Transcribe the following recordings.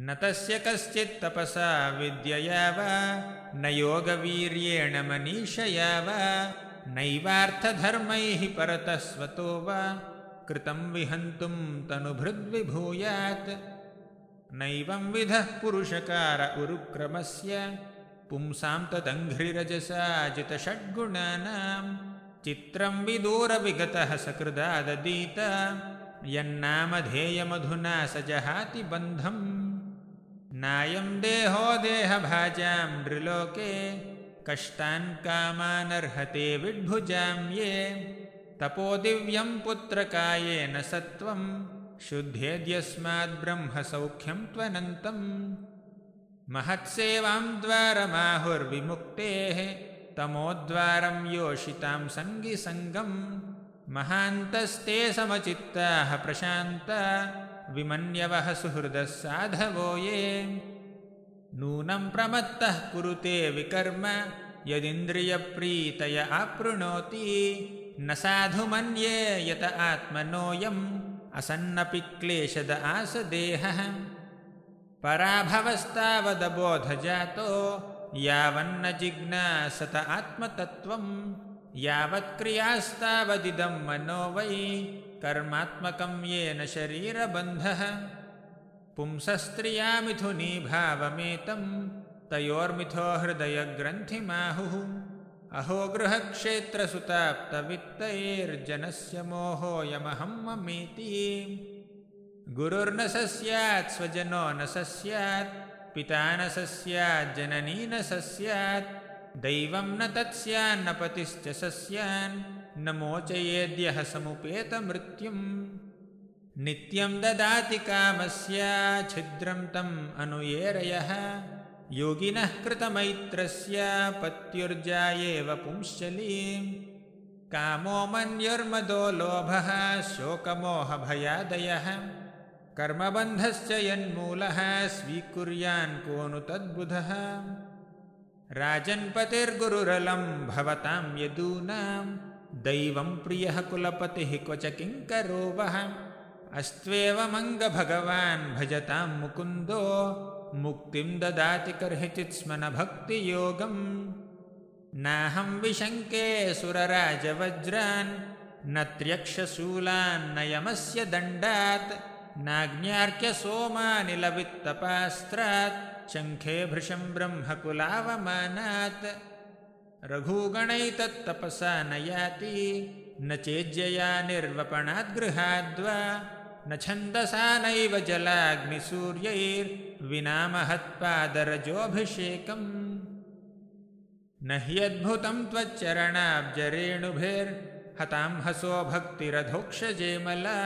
न तस्य कश्चित्तपसा विद्यया वा न योगवीर्येण मनीषया वा नैवार्थधर्मैः परतः स्वतो वा कृतं विहन्तुं तनुभृद्विभूयात्। नैवं विधः पुरुषकार उरुक्रमस्य पुंसां तदङ्घ्रिरजसाजितषड्गुणानां चित्रं विदूरविगतः सकृदाददीत यन्नामधेयमधुना स जहाति बन्धम् नायं देहो देहभाजां नृलोके कष्टान् कामानर्हते विड्भुजां ये तपोदिव्यं पुत्रकायेन सत्त्वं शुद्धेद्यस्माद्ब्रह्मसौख्यं त्वनन्तम्। महत्सेवां द्वारमाहुर्विमुक्तेः तमोद्वारं योषितां सङ्गिसङ्गम् महान्तस्ते समचित्ताः प्रशान्ता विमन्यवः सुहृदः साधवो ये। नूनं प्रमत्तः कुरुते विकर्म यदिन्द्रियप्रीतय आपृणोति न साधु मन्ये यत आत्मनोऽयम् असन्नपि क्लेशद आसदेहः। पराभवस्तावदबोधजातो यावन्न जिज्ञासत आत्मतत्त्वम् यावत्क्रियास्तावदिदं मनो वै कर्मात्मकं येन शरीरबन्धः। पुंसस्त्रियामिथुनीभावमेतं तयोर्मिथो हृदयग्रन्थिमाहुः। अहो गृहक्षेत्रसुताप्तवित्तैर्जनस्य मोहोऽयमहं ममेति। गुरुर्न स्यात् स्वजनो न स स्यात् पिता न स स्याज्जननी न स स्यात् दैवं न तत्स्यान्न पतिश्च स स्यान् न मोचयेद्यः समुपेतमृत्युम् नित्यं ददाति कामस्य छिद्रं तम् अनुयेरयः योगिनः कृतमैत्रस्य पत्युर्जायेव पुंश्चलीम् कामो मन्युर्मदो लोभः शोकमोहभयादयः कर्मबन्धश्च यन्मूलः स्वीकुर्यान् को नु तद्बुधः राजन्पतिर्गुरुरलं भवतां यदूनां दैवं प्रियः कुलपतिः क्वच किङ्करो वः अस्त्वेवमङ्गभगवान् भजतां मुकुन्दो मुक्तिं ददाति कर्हिचित् स्म न भक्तियोगम् नाहं विशङ्के सुरराजवज्रान् न त्र्यक्षशूलान्न यमस्य दण्डात् नाग्न्यार्क्यसोमानिलवित्तपास्त्रात् शङ्खे भृशं ब्रह्मकुलावमानात्। रघुगणैतत्तपसा न याति न चेज्यया निर्वपणाद्गृहाद्वा न छन्दसा नैव जलाग्निसूर्यैर्विना महत्पादरजोऽभिषेकम् न ह्यद्भुतं त्वच्चरणाब्जरेणुभिर्हतां हसो भक्तिरधोक्षजेमला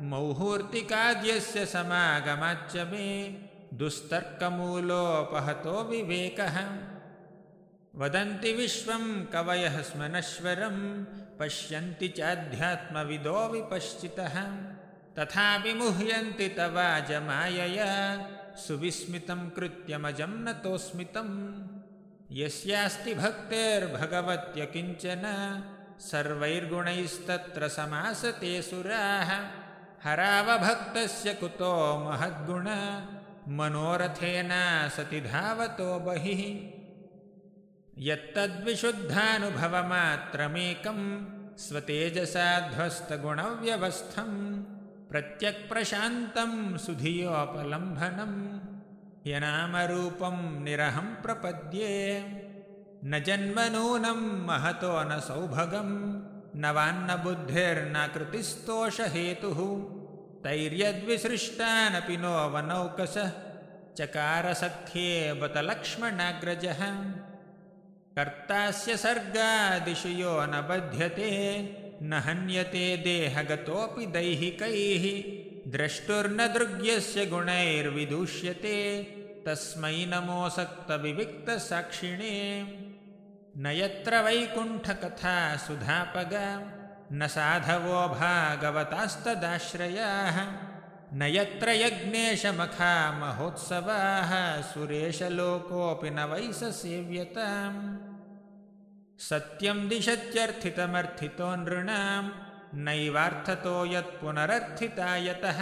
मौहूर्तिकाद्यस्य समागमाच्च मे दुस्तर्कमूलोपहतो विवेकः। वदन्ति विश्वं कवयः स्म नश्वरं पश्यन्ति चाध्यात्मविदो विपश्चितः। तथापि मुह्यन्ति तवाजमायया सुविस्मितं कृत्यमजं नतोऽस्मितम् यस्यास्ति भक्तेर्भगवत्यकिञ्चन सर्वैर्गुणैस्तत्र समासते सुराः हरावभक्तस्य कुतो महद्गुण मनोरथेन सति धावतो बहिः। यत्तद्विशुद्धानुभवमात्रमेकं स्वतेजसाध्वस्तगुणव्यवस्थं प्रत्यक्प्रशान्तं सुधियोपलम्भनं यनामरूपं निरहं प्रपद्ये। न जन्मनूनं महतो न सौभगं न वान्न बुद्धिर्न कृतिस्तोषहेतुः तैर्यद्विसृष्टानपि नो वनौकसः चकारसख्ये बत लक्ष्मणाग्रजः कर्तास्य सर्गादिषु यो न बध्यते न हन्यते देहगतोऽपि दैहिकैः। द्रष्टुर्न दृग्यस्य गुणैर्विदूष्यते तस्मै नमोऽसक्तविविक्तसाक्षिणे न यत्र वैकुण्ठकथा सुधापग न साधवो भागवतास्तदाश्रयाः न यत्र यज्ञेशमखा महोत्सवाः सुरेशलोकोऽपि न वै स सेव्यताम् सत्यं दिशत्यर्थितमर्थितो नृणां नैवार्थतो यत्पुनरर्थिता यतः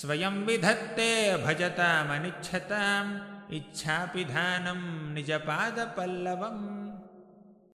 स्वयं विधत्ते भजतामनिच्छताम् इच्छापिधानं निजपादपल्लवम्